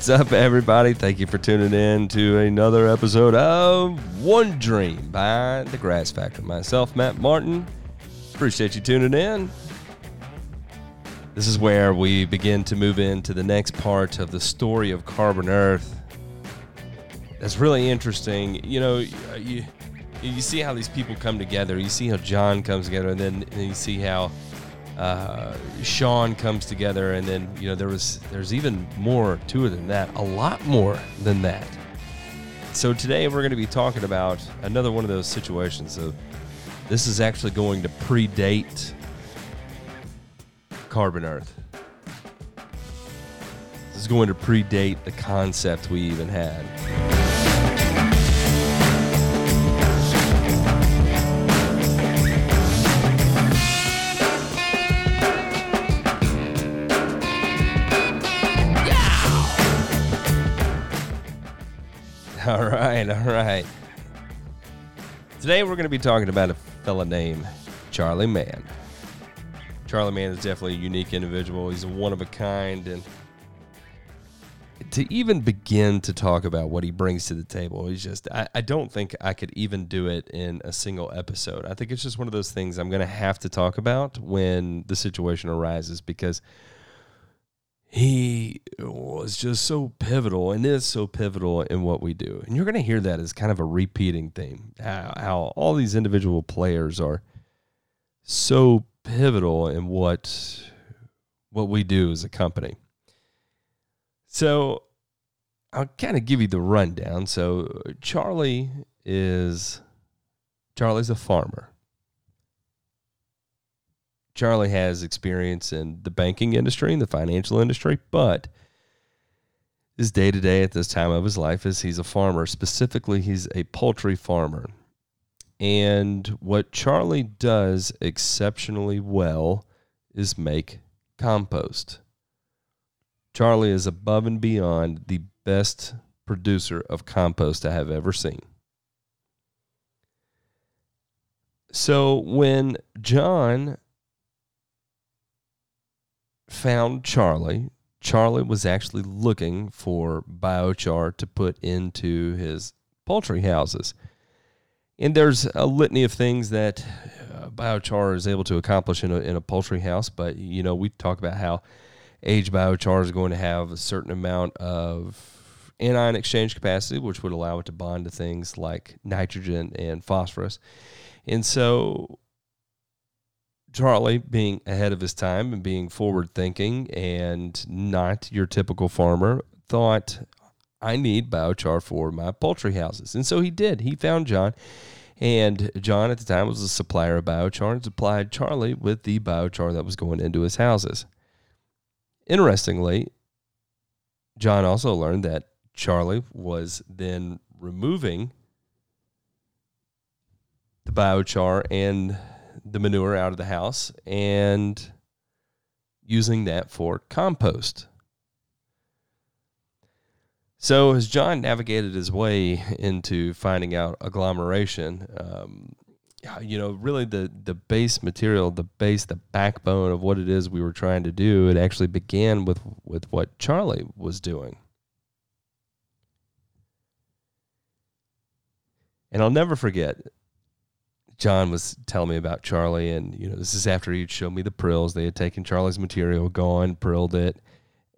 What's up, everybody? Thank you for tuning in to another episode of One Dream by The Grass Factor. Myself, Matt Martin. Appreciate you tuning in. This is where we begin to move into the next part of the story of Carbon Earth. That's really interesting. You know, you, you see how these people come together. You see how John comes together, and then and you see how uh, Sean comes together, and then you know there was there's even more to it than that, a lot more than that. So today we're going to be talking about another one of those situations. So this is actually going to predate Carbon Earth. This is going to predate the concept we even had. Right, all right. Today we're going to be talking about a fella named Charlie Mann. Charlie Mann is definitely a unique individual. He's one of a kind, and to even begin to talk about what he brings to the table, he's just I, I don't think I could even do it in a single episode. I think it's just one of those things I'm going to have to talk about when the situation arises because he was just so pivotal and is so pivotal in what we do. And you're going to hear that as kind of a repeating theme how, all these individual players are so pivotal in what what we do as a company. So I'll kind of give you the rundown. So Charlie is Charlie's a farmer. Charlie has experience in the banking industry and the financial industry, but his day to day at this time of his life is he's a farmer. Specifically, he's a poultry farmer. And what Charlie does exceptionally well is make compost. Charlie is above and beyond the best producer of compost I have ever seen. So when John found Charlie, Charlie was actually looking for biochar to put into his poultry houses. And there's a litany of things that uh, biochar is able to accomplish in a, in a poultry house, but you know, we talk about how aged biochar is going to have a certain amount of anion exchange capacity, which would allow it to bond to things like nitrogen and phosphorus. And so Charlie, being ahead of his time and being forward thinking and not your typical farmer, thought, I need biochar for my poultry houses. And so he did. He found John. And John at the time was a supplier of biochar and supplied Charlie with the biochar that was going into his houses. Interestingly, John also learned that Charlie was then removing the biochar and the manure out of the house and using that for compost. So, as John navigated his way into finding out agglomeration, um, you know, really the, the base material, the base, the backbone of what it is we were trying to do, it actually began with, with what Charlie was doing. And I'll never forget, John was telling me about Charlie, and you know, this is after he'd shown me the prills. They had taken Charlie's material, gone, prilled it,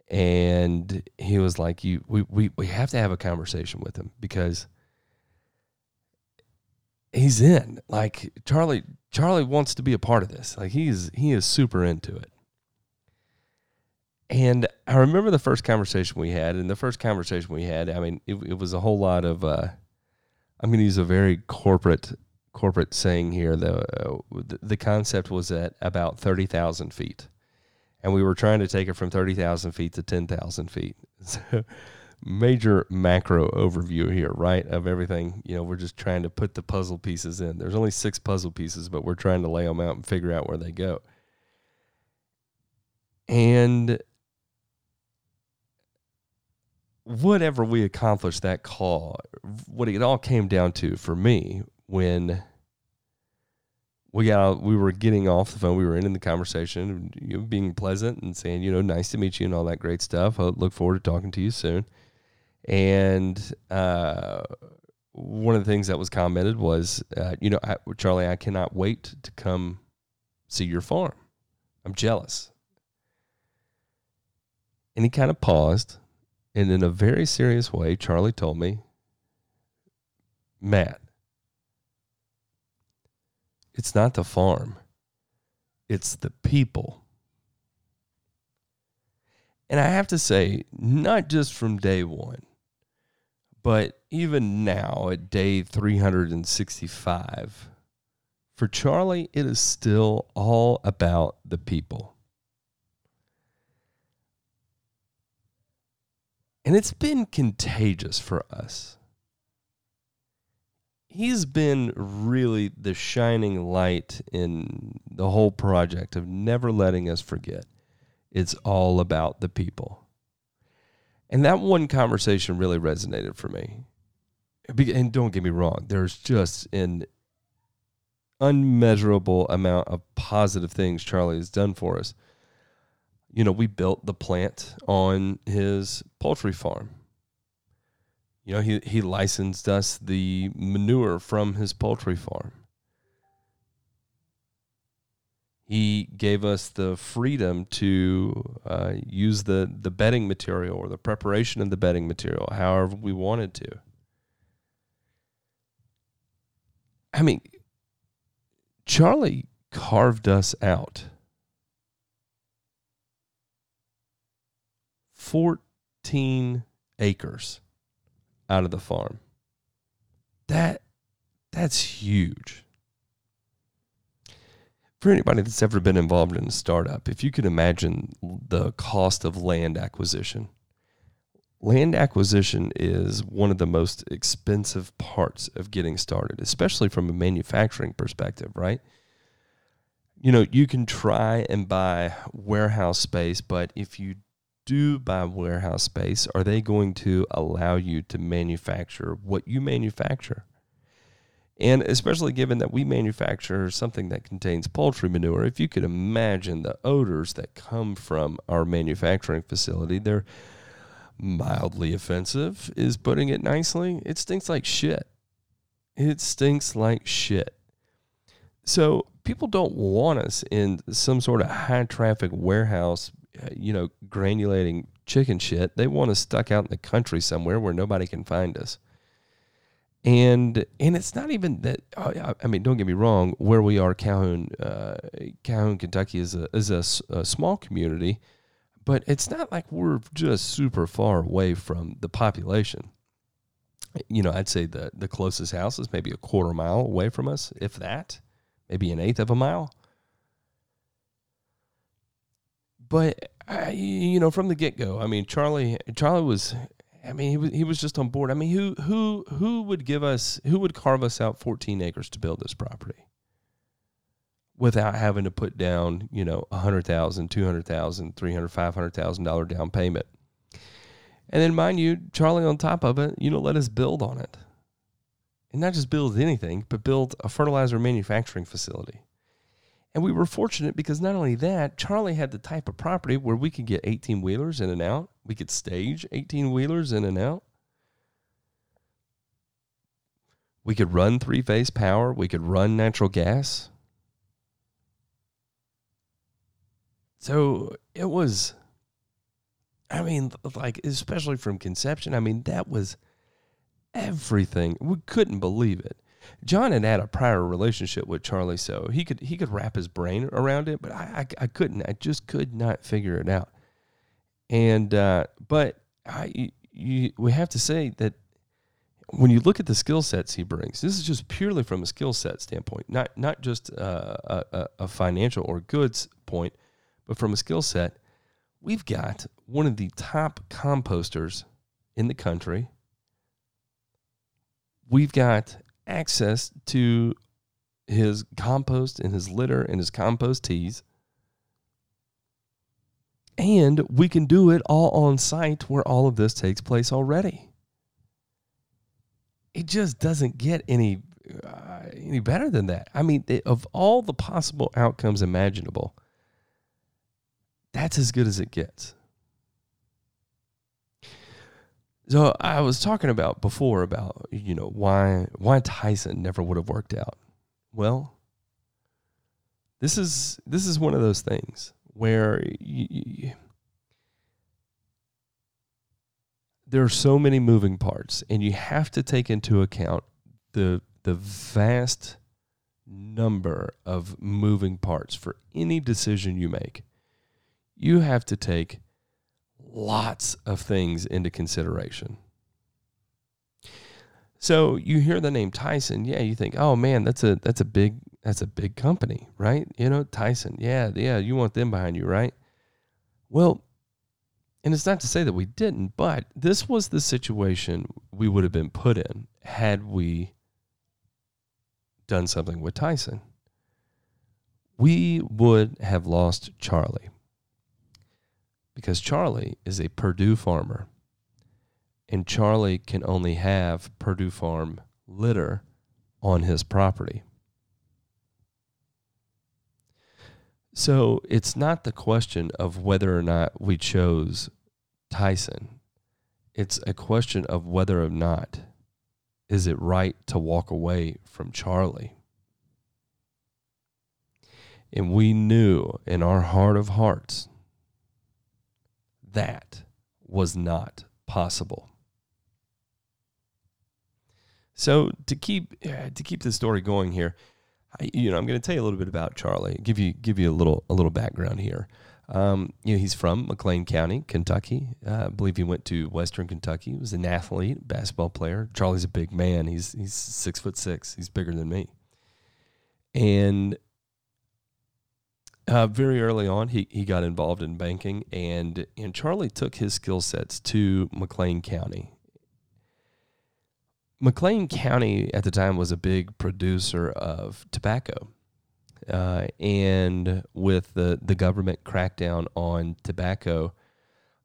and he was like, "You, we, we, we have to have a conversation with him because he's in. Like Charlie, Charlie wants to be a part of this. Like he's he is super into it." And I remember the first conversation we had, and the first conversation we had, I mean, it, it was a whole lot of. Uh, I'm going to use a very corporate corporate saying here. The uh, the concept was at about thirty thousand feet, and we were trying to take it from thirty thousand feet to ten thousand feet. So, major macro overview here, right? Of everything. You know, we're just trying to put the puzzle pieces in. There's only six puzzle pieces, but we're trying to lay them out and figure out where they go. And whatever we accomplished that call, what it all came down to for me when we got we were getting off the phone. We were in the conversation, you know, being pleasant and saying, you know, nice to meet you and all that great stuff. I look forward to talking to you soon. And uh, one of the things that was commented was, uh, you know, I, Charlie, I cannot wait to come see your farm. I'm jealous. And he kind of paused. And in a very serious way, Charlie told me, Matt, it's not the farm, it's the people. And I have to say, not just from day one, but even now at day 365, for Charlie, it is still all about the people. And it's been contagious for us. He's been really the shining light in the whole project of never letting us forget. It's all about the people. And that one conversation really resonated for me. And don't get me wrong, there's just an unmeasurable amount of positive things Charlie has done for us you know, we built the plant on his poultry farm. You know, he, he licensed us the manure from his poultry farm. He gave us the freedom to uh, use the, the bedding material or the preparation of the bedding material however we wanted to. I mean, Charlie carved us out 14 acres out of the farm. That that's huge. For anybody that's ever been involved in a startup, if you could imagine the cost of land acquisition, land acquisition is one of the most expensive parts of getting started, especially from a manufacturing perspective, right? You know, you can try and buy warehouse space, but if you do buy warehouse space, are they going to allow you to manufacture what you manufacture? And especially given that we manufacture something that contains poultry manure, if you could imagine the odors that come from our manufacturing facility, they're mildly offensive, is putting it nicely. It stinks like shit. It stinks like shit. So people don't want us in some sort of high traffic warehouse uh, you know, granulating chicken shit. They want us stuck out in the country somewhere where nobody can find us. And and it's not even that. Uh, I mean, don't get me wrong. Where we are, Calhoun, uh, Calhoun, Kentucky, is a is a, a small community, but it's not like we're just super far away from the population. You know, I'd say the the closest house is maybe a quarter mile away from us, if that, maybe an eighth of a mile. But I, you know, from the get go, I mean, Charlie, Charlie was, I mean, he was he was just on board. I mean, who who who would give us, who would carve us out 14 acres to build this property? without having to put down, you know, a hundred thousand, two hundred thousand, three hundred, five hundred thousand dollar down payment. And then mind you, Charlie on top of it, you know, let us build on it. And not just build anything, but build a fertilizer manufacturing facility. And we were fortunate because not only that, Charlie had the type of property where we could get 18 wheelers in and out. We could stage 18 wheelers in and out. We could run three phase power. We could run natural gas. So it was, I mean, like, especially from conception, I mean, that was everything. We couldn't believe it. John had had a prior relationship with Charlie, so he could he could wrap his brain around it, but I I, I couldn't. I just could not figure it out. And uh, but I you, we have to say that when you look at the skill sets he brings, this is just purely from a skill set standpoint, not not just uh, a, a financial or goods point, but from a skill set. We've got one of the top composters in the country. We've got access to his compost and his litter and his compost teas. And we can do it all on site where all of this takes place already. It just doesn't get any uh, any better than that. I mean, of all the possible outcomes imaginable, that's as good as it gets. So I was talking about before about you know why why Tyson never would have worked out. Well, this is this is one of those things where you, you, there are so many moving parts, and you have to take into account the the vast number of moving parts for any decision you make. You have to take lots of things into consideration. So you hear the name Tyson, yeah, you think, oh man, that's a that's a big that's a big company, right? You know, Tyson, yeah, yeah, you want them behind you, right? Well, and it's not to say that we didn't, but this was the situation we would have been put in had we done something with Tyson. We would have lost Charlie because Charlie is a Perdue farmer. And Charlie can only have Perdue Farm litter on his property. So it's not the question of whether or not we chose Tyson. It's a question of whether or not is it right to walk away from Charlie. And we knew in our heart of hearts that was not possible. So to keep uh, to keep the story going here, I, you know, I'm going to tell you a little bit about Charlie. Give you give you a little a little background here. Um, you know, he's from McLean County, Kentucky. Uh, I believe he went to Western Kentucky. He was an athlete, basketball player. Charlie's a big man. He's he's six foot six. He's bigger than me. And uh, very early on, he, he got involved in banking, and, and Charlie took his skill sets to McLean County. McLean County at the time was a big producer of tobacco. Uh, and with the, the government crackdown on tobacco,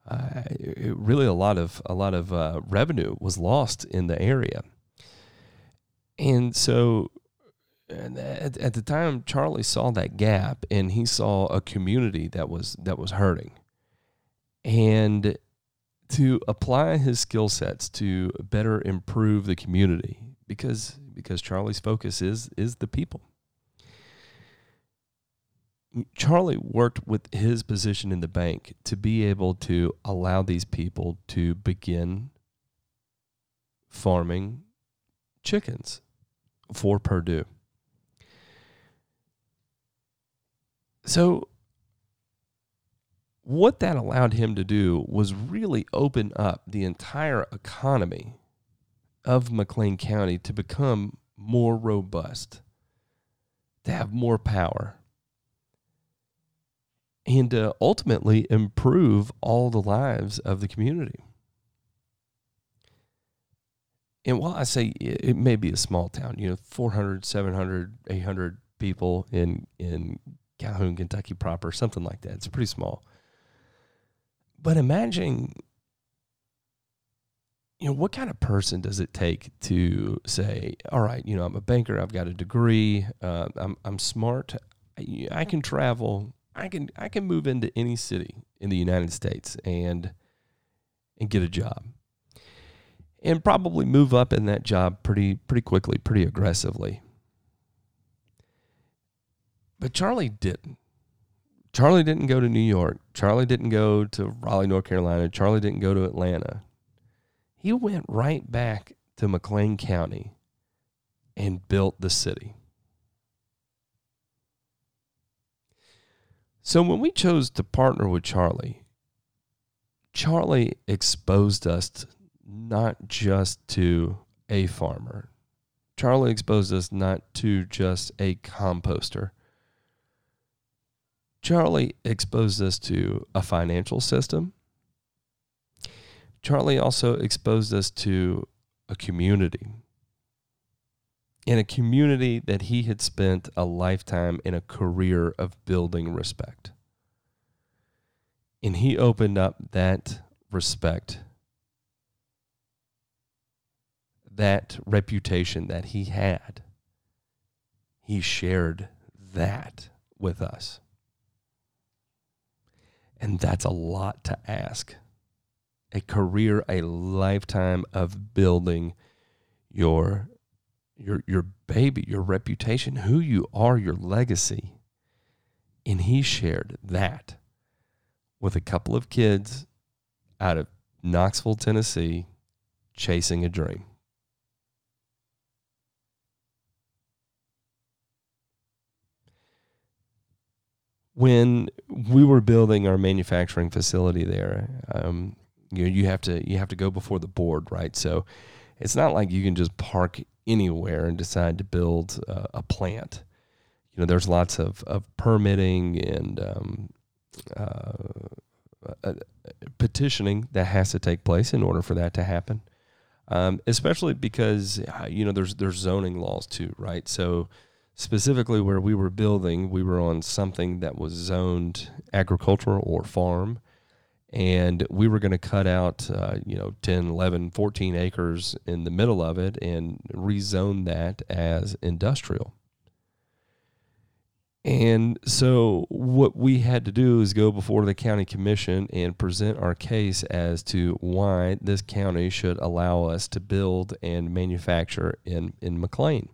uh, really a lot of a lot of uh, revenue was lost in the area, and so and at, at the time Charlie saw that gap and he saw a community that was that was hurting. And to apply his skill sets to better improve the community because because Charlie's focus is is the people. Charlie worked with his position in the bank to be able to allow these people to begin farming chickens for Perdue So, what that allowed him to do was really open up the entire economy of McLean County to become more robust, to have more power, and to ultimately improve all the lives of the community. And while I say it may be a small town, you know, 400, 700, 800 people in, in Calhoun, Kentucky proper, something like that. It's pretty small. But imagine, you know, what kind of person does it take to say, all right, you know, I'm a banker, I've got a degree, uh, I'm, I'm smart, I, I can travel, I can, I can move into any city in the United States and, and get a job and probably move up in that job pretty, pretty quickly, pretty aggressively. But Charlie didn't. Charlie didn't go to New York. Charlie didn't go to Raleigh, North Carolina. Charlie didn't go to Atlanta. He went right back to McLean County and built the city. So when we chose to partner with Charlie, Charlie exposed us not just to a farmer. Charlie exposed us not to just a composter. Charlie exposed us to a financial system. Charlie also exposed us to a community. In a community that he had spent a lifetime in a career of building respect. And he opened up that respect, that reputation that he had he shared that with us. And that's a lot to ask. A career, a lifetime of building your your your baby, your reputation, who you are, your legacy. And he shared that with a couple of kids out of Knoxville, Tennessee, chasing a dream. When we were building our manufacturing facility there, um, you you have to you have to go before the board, right? So it's not like you can just park anywhere and decide to build uh, a plant. You know, there's lots of, of permitting and um, uh, uh, petitioning that has to take place in order for that to happen. Um, especially because uh, you know there's there's zoning laws too, right? So specifically where we were building, we were on something that was zoned agricultural or farm. And we were going to cut out uh, you know 10 11 14 acres in the middle of it and rezone that as industrial. And so what we had to do is go before the county commission and present our case as to why this county should allow us to build and manufacture in in McLean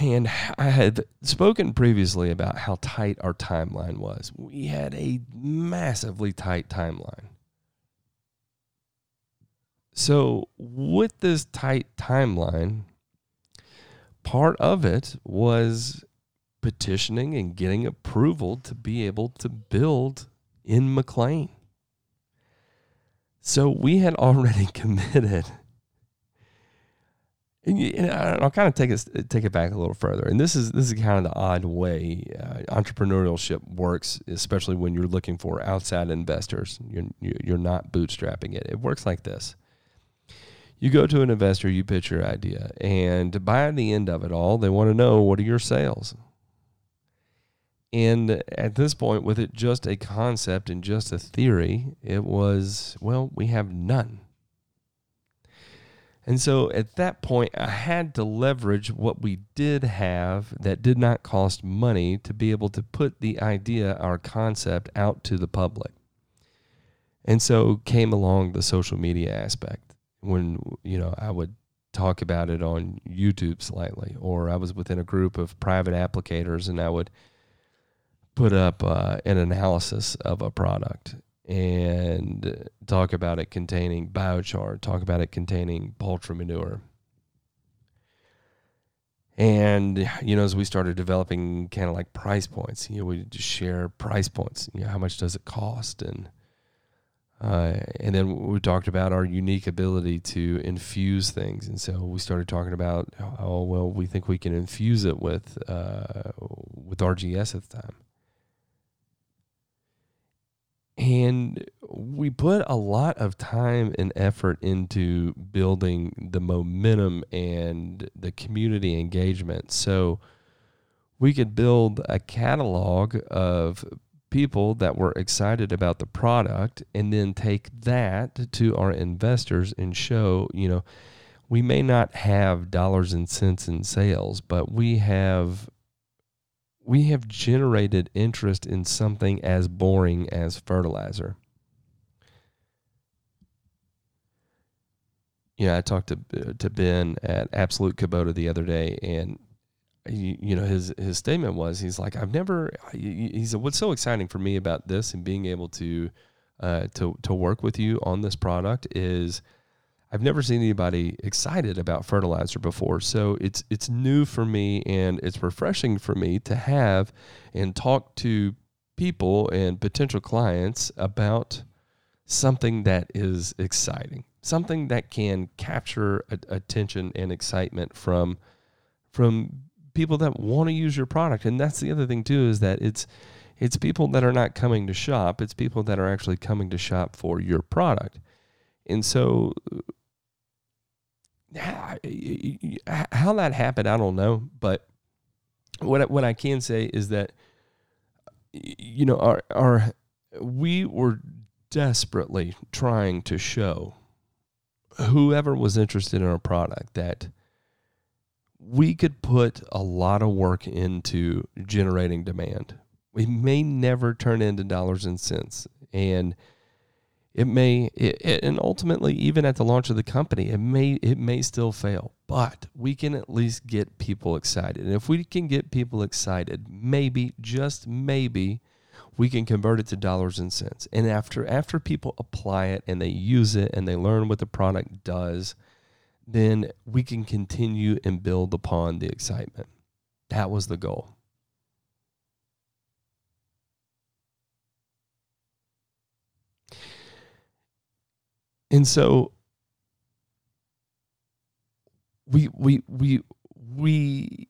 and I had spoken previously about how tight our timeline was. We had a massively tight timeline. So, with this tight timeline, part of it was petitioning and getting approval to be able to build in McLean. So, we had already committed and I'll kind of take it take it back a little further. And this is this is kind of the odd way uh, entrepreneurship works, especially when you're looking for outside investors. You're you're not bootstrapping it. It works like this. You go to an investor, you pitch your idea, and by the end of it all, they want to know what are your sales. And at this point, with it just a concept and just a theory, it was well, we have none and so at that point, I had to leverage what we did have that did not cost money to be able to put the idea, our concept, out to the public. And so came along the social media aspect when, you know, I would talk about it on YouTube slightly, or I was within a group of private applicators and I would put up uh, an analysis of a product and talk about it containing biochar, talk about it containing poultry manure. And you know, as we started developing kind of like price points, you know, we just share price points. You know, how much does it cost, and uh, and then we talked about our unique ability to infuse things, and so we started talking about, oh well, we think we can infuse it with uh, with RGS at the time. And we put a lot of time and effort into building the momentum and the community engagement. So we could build a catalog of people that were excited about the product and then take that to our investors and show, you know, we may not have dollars and cents in sales, but we have we have generated interest in something as boring as fertilizer. Yeah, I talked to to Ben at Absolute Kubota the other day, and you, you know his his statement was he's like I've never he said what's so exciting for me about this and being able to uh, to to work with you on this product is I've never seen anybody excited about fertilizer before. So it's it's new for me and it's refreshing for me to have and talk to people and potential clients about something that is exciting, something that can capture a, attention and excitement from from people that want to use your product. And that's the other thing too is that it's it's people that are not coming to shop, it's people that are actually coming to shop for your product. And so how that happened, I don't know. But what what I can say is that you know our our we were desperately trying to show whoever was interested in our product that we could put a lot of work into generating demand. We may never turn into dollars and cents. And it may it, it, and ultimately even at the launch of the company it may it may still fail but we can at least get people excited. And if we can get people excited maybe just maybe we can convert it to dollars and cents. And after after people apply it and they use it and they learn what the product does then we can continue and build upon the excitement. That was the goal And so we we we we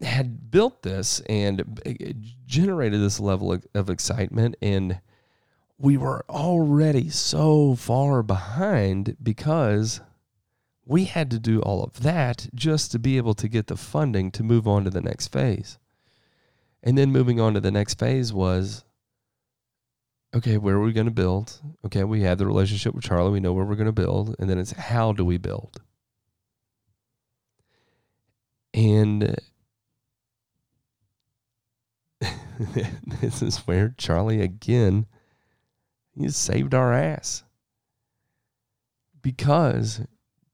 had built this and generated this level of, of excitement and we were already so far behind because we had to do all of that just to be able to get the funding to move on to the next phase. And then moving on to the next phase was okay, where are we going to build? Okay, we have the relationship with Charlie. We know where we're going to build. And then it's how do we build? And uh, this is where Charlie again he saved our ass because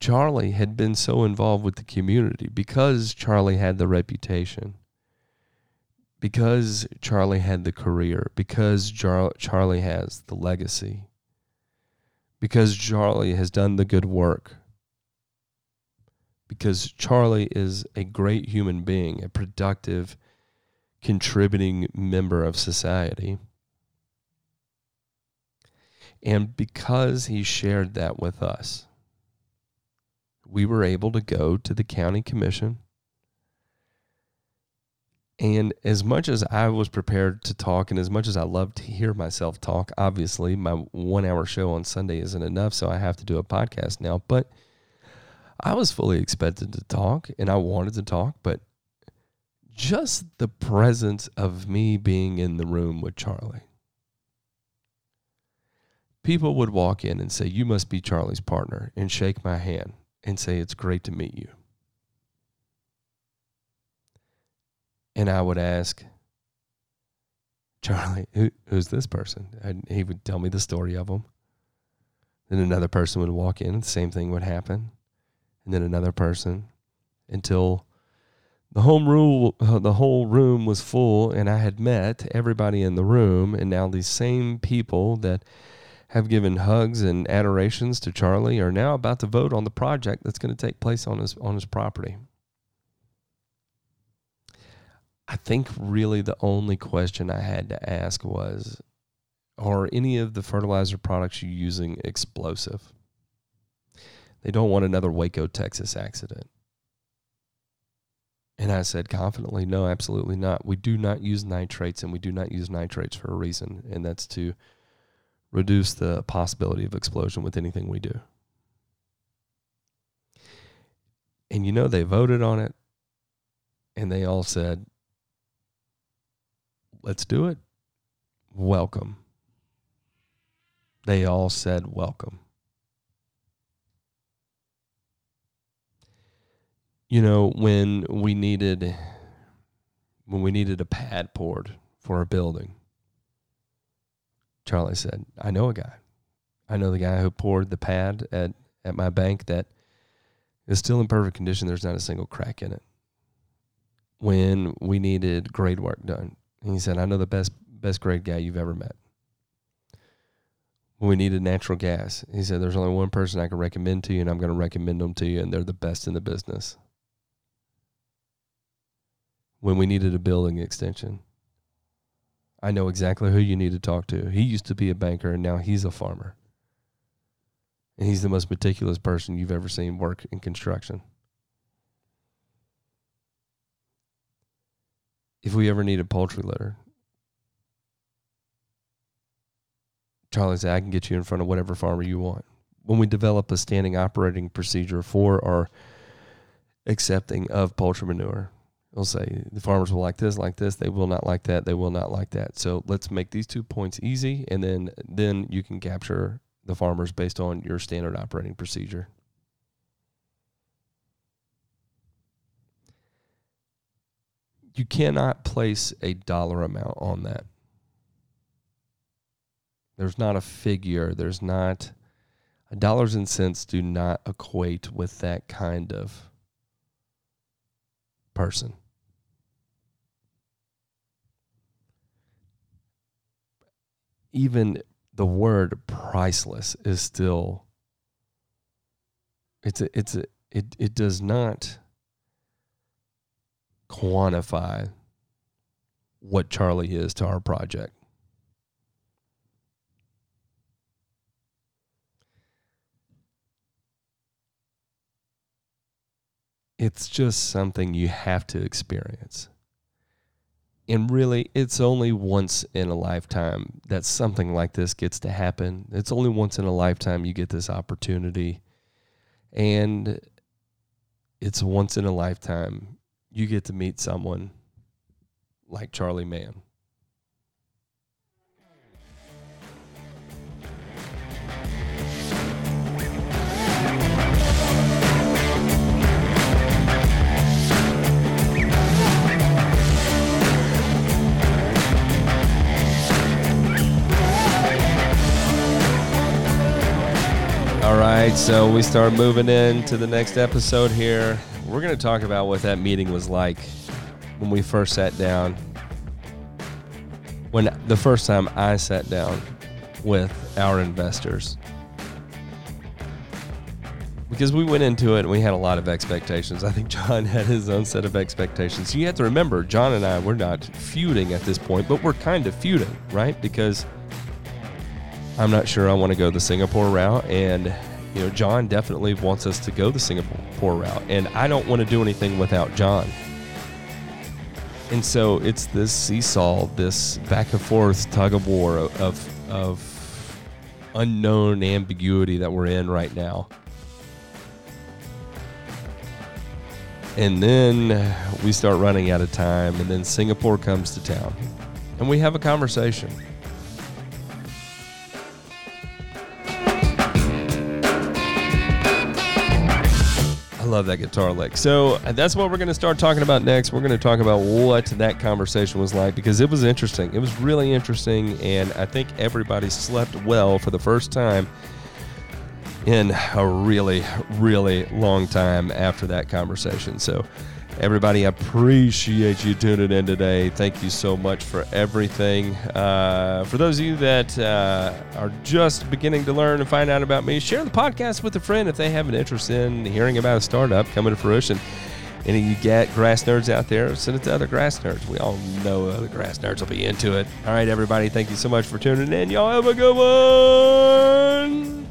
Charlie had been so involved with the community because Charlie had the reputation because Charlie had the career, because Char- Charlie has the legacy, because Charlie has done the good work, because Charlie is a great human being, a productive, contributing member of society. And because he shared that with us, we were able to go to the county commission and as much as I was prepared to talk, and as much as I love to hear myself talk, obviously my one hour show on Sunday isn't enough, so I have to do a podcast now. But I was fully expected to talk and I wanted to talk, but just the presence of me being in the room with Charlie. People would walk in and say, You must be Charlie's partner, and shake my hand and say, It's great to meet you. And I would ask, Charlie, who, who's this person? And he would tell me the story of them. Then another person would walk in, the same thing would happen, and then another person, until the home rule, uh, the whole room was full, and I had met everybody in the room, and now these same people that have given hugs and adorations to Charlie are now about to vote on the project that's going to take place on his on his property. I think really the only question I had to ask was Are any of the fertilizer products you're using explosive? They don't want another Waco, Texas accident. And I said confidently, no, absolutely not. We do not use nitrates, and we do not use nitrates for a reason, and that's to reduce the possibility of explosion with anything we do. And you know, they voted on it, and they all said, let's do it. Welcome. They all said welcome. You know, when we needed when we needed a pad poured for a building, Charlie said, I know a guy. I know the guy who poured the pad at, at my bank that is still in perfect condition. There's not a single crack in it. When we needed grade work done, and he said, I know the best best grade guy you've ever met. When we needed natural gas, he said, There's only one person I can recommend to you, and I'm going to recommend them to you, and they're the best in the business. When we needed a building extension, I know exactly who you need to talk to. He used to be a banker, and now he's a farmer. And he's the most meticulous person you've ever seen work in construction. If we ever need a poultry litter, Charlie said, I can get you in front of whatever farmer you want. When we develop a standing operating procedure for our accepting of poultry manure, we'll say the farmers will like this, like this. They will not like that. They will not like that. So let's make these two points easy, and then then you can capture the farmers based on your standard operating procedure. You cannot place a dollar amount on that. There's not a figure. There's not dollars and cents do not equate with that kind of person. Even the word priceless is still it's a, it's a, it it does not quantify what Charlie is to our project. It's just something you have to experience. And really, it's only once in a lifetime that something like this gets to happen. It's only once in a lifetime you get this opportunity. And it's once in a lifetime you get to meet someone like Charlie Mann. All right, so we start moving into the next episode here. We're going to talk about what that meeting was like when we first sat down. When the first time I sat down with our investors. Because we went into it and we had a lot of expectations. I think John had his own set of expectations. You have to remember, John and I, we're not feuding at this point, but we're kind of feuding, right? Because I'm not sure I want to go the Singapore route. And, you know, John definitely wants us to go the Singapore route. And I don't want to do anything without John. And so it's this seesaw, this back and forth tug of war of, of unknown ambiguity that we're in right now. And then we start running out of time, and then Singapore comes to town. And we have a conversation. Love that guitar lick. So uh, that's what we're going to start talking about next. We're going to talk about what that conversation was like because it was interesting. It was really interesting, and I think everybody slept well for the first time in a really, really long time after that conversation. So Everybody, I appreciate you tuning in today. Thank you so much for everything. Uh, for those of you that uh, are just beginning to learn and find out about me, share the podcast with a friend if they have an interest in hearing about a startup coming to fruition. Any you get grass nerds out there, send it to other grass nerds. We all know other grass nerds will be into it. All right, everybody, thank you so much for tuning in. Y'all have a good one.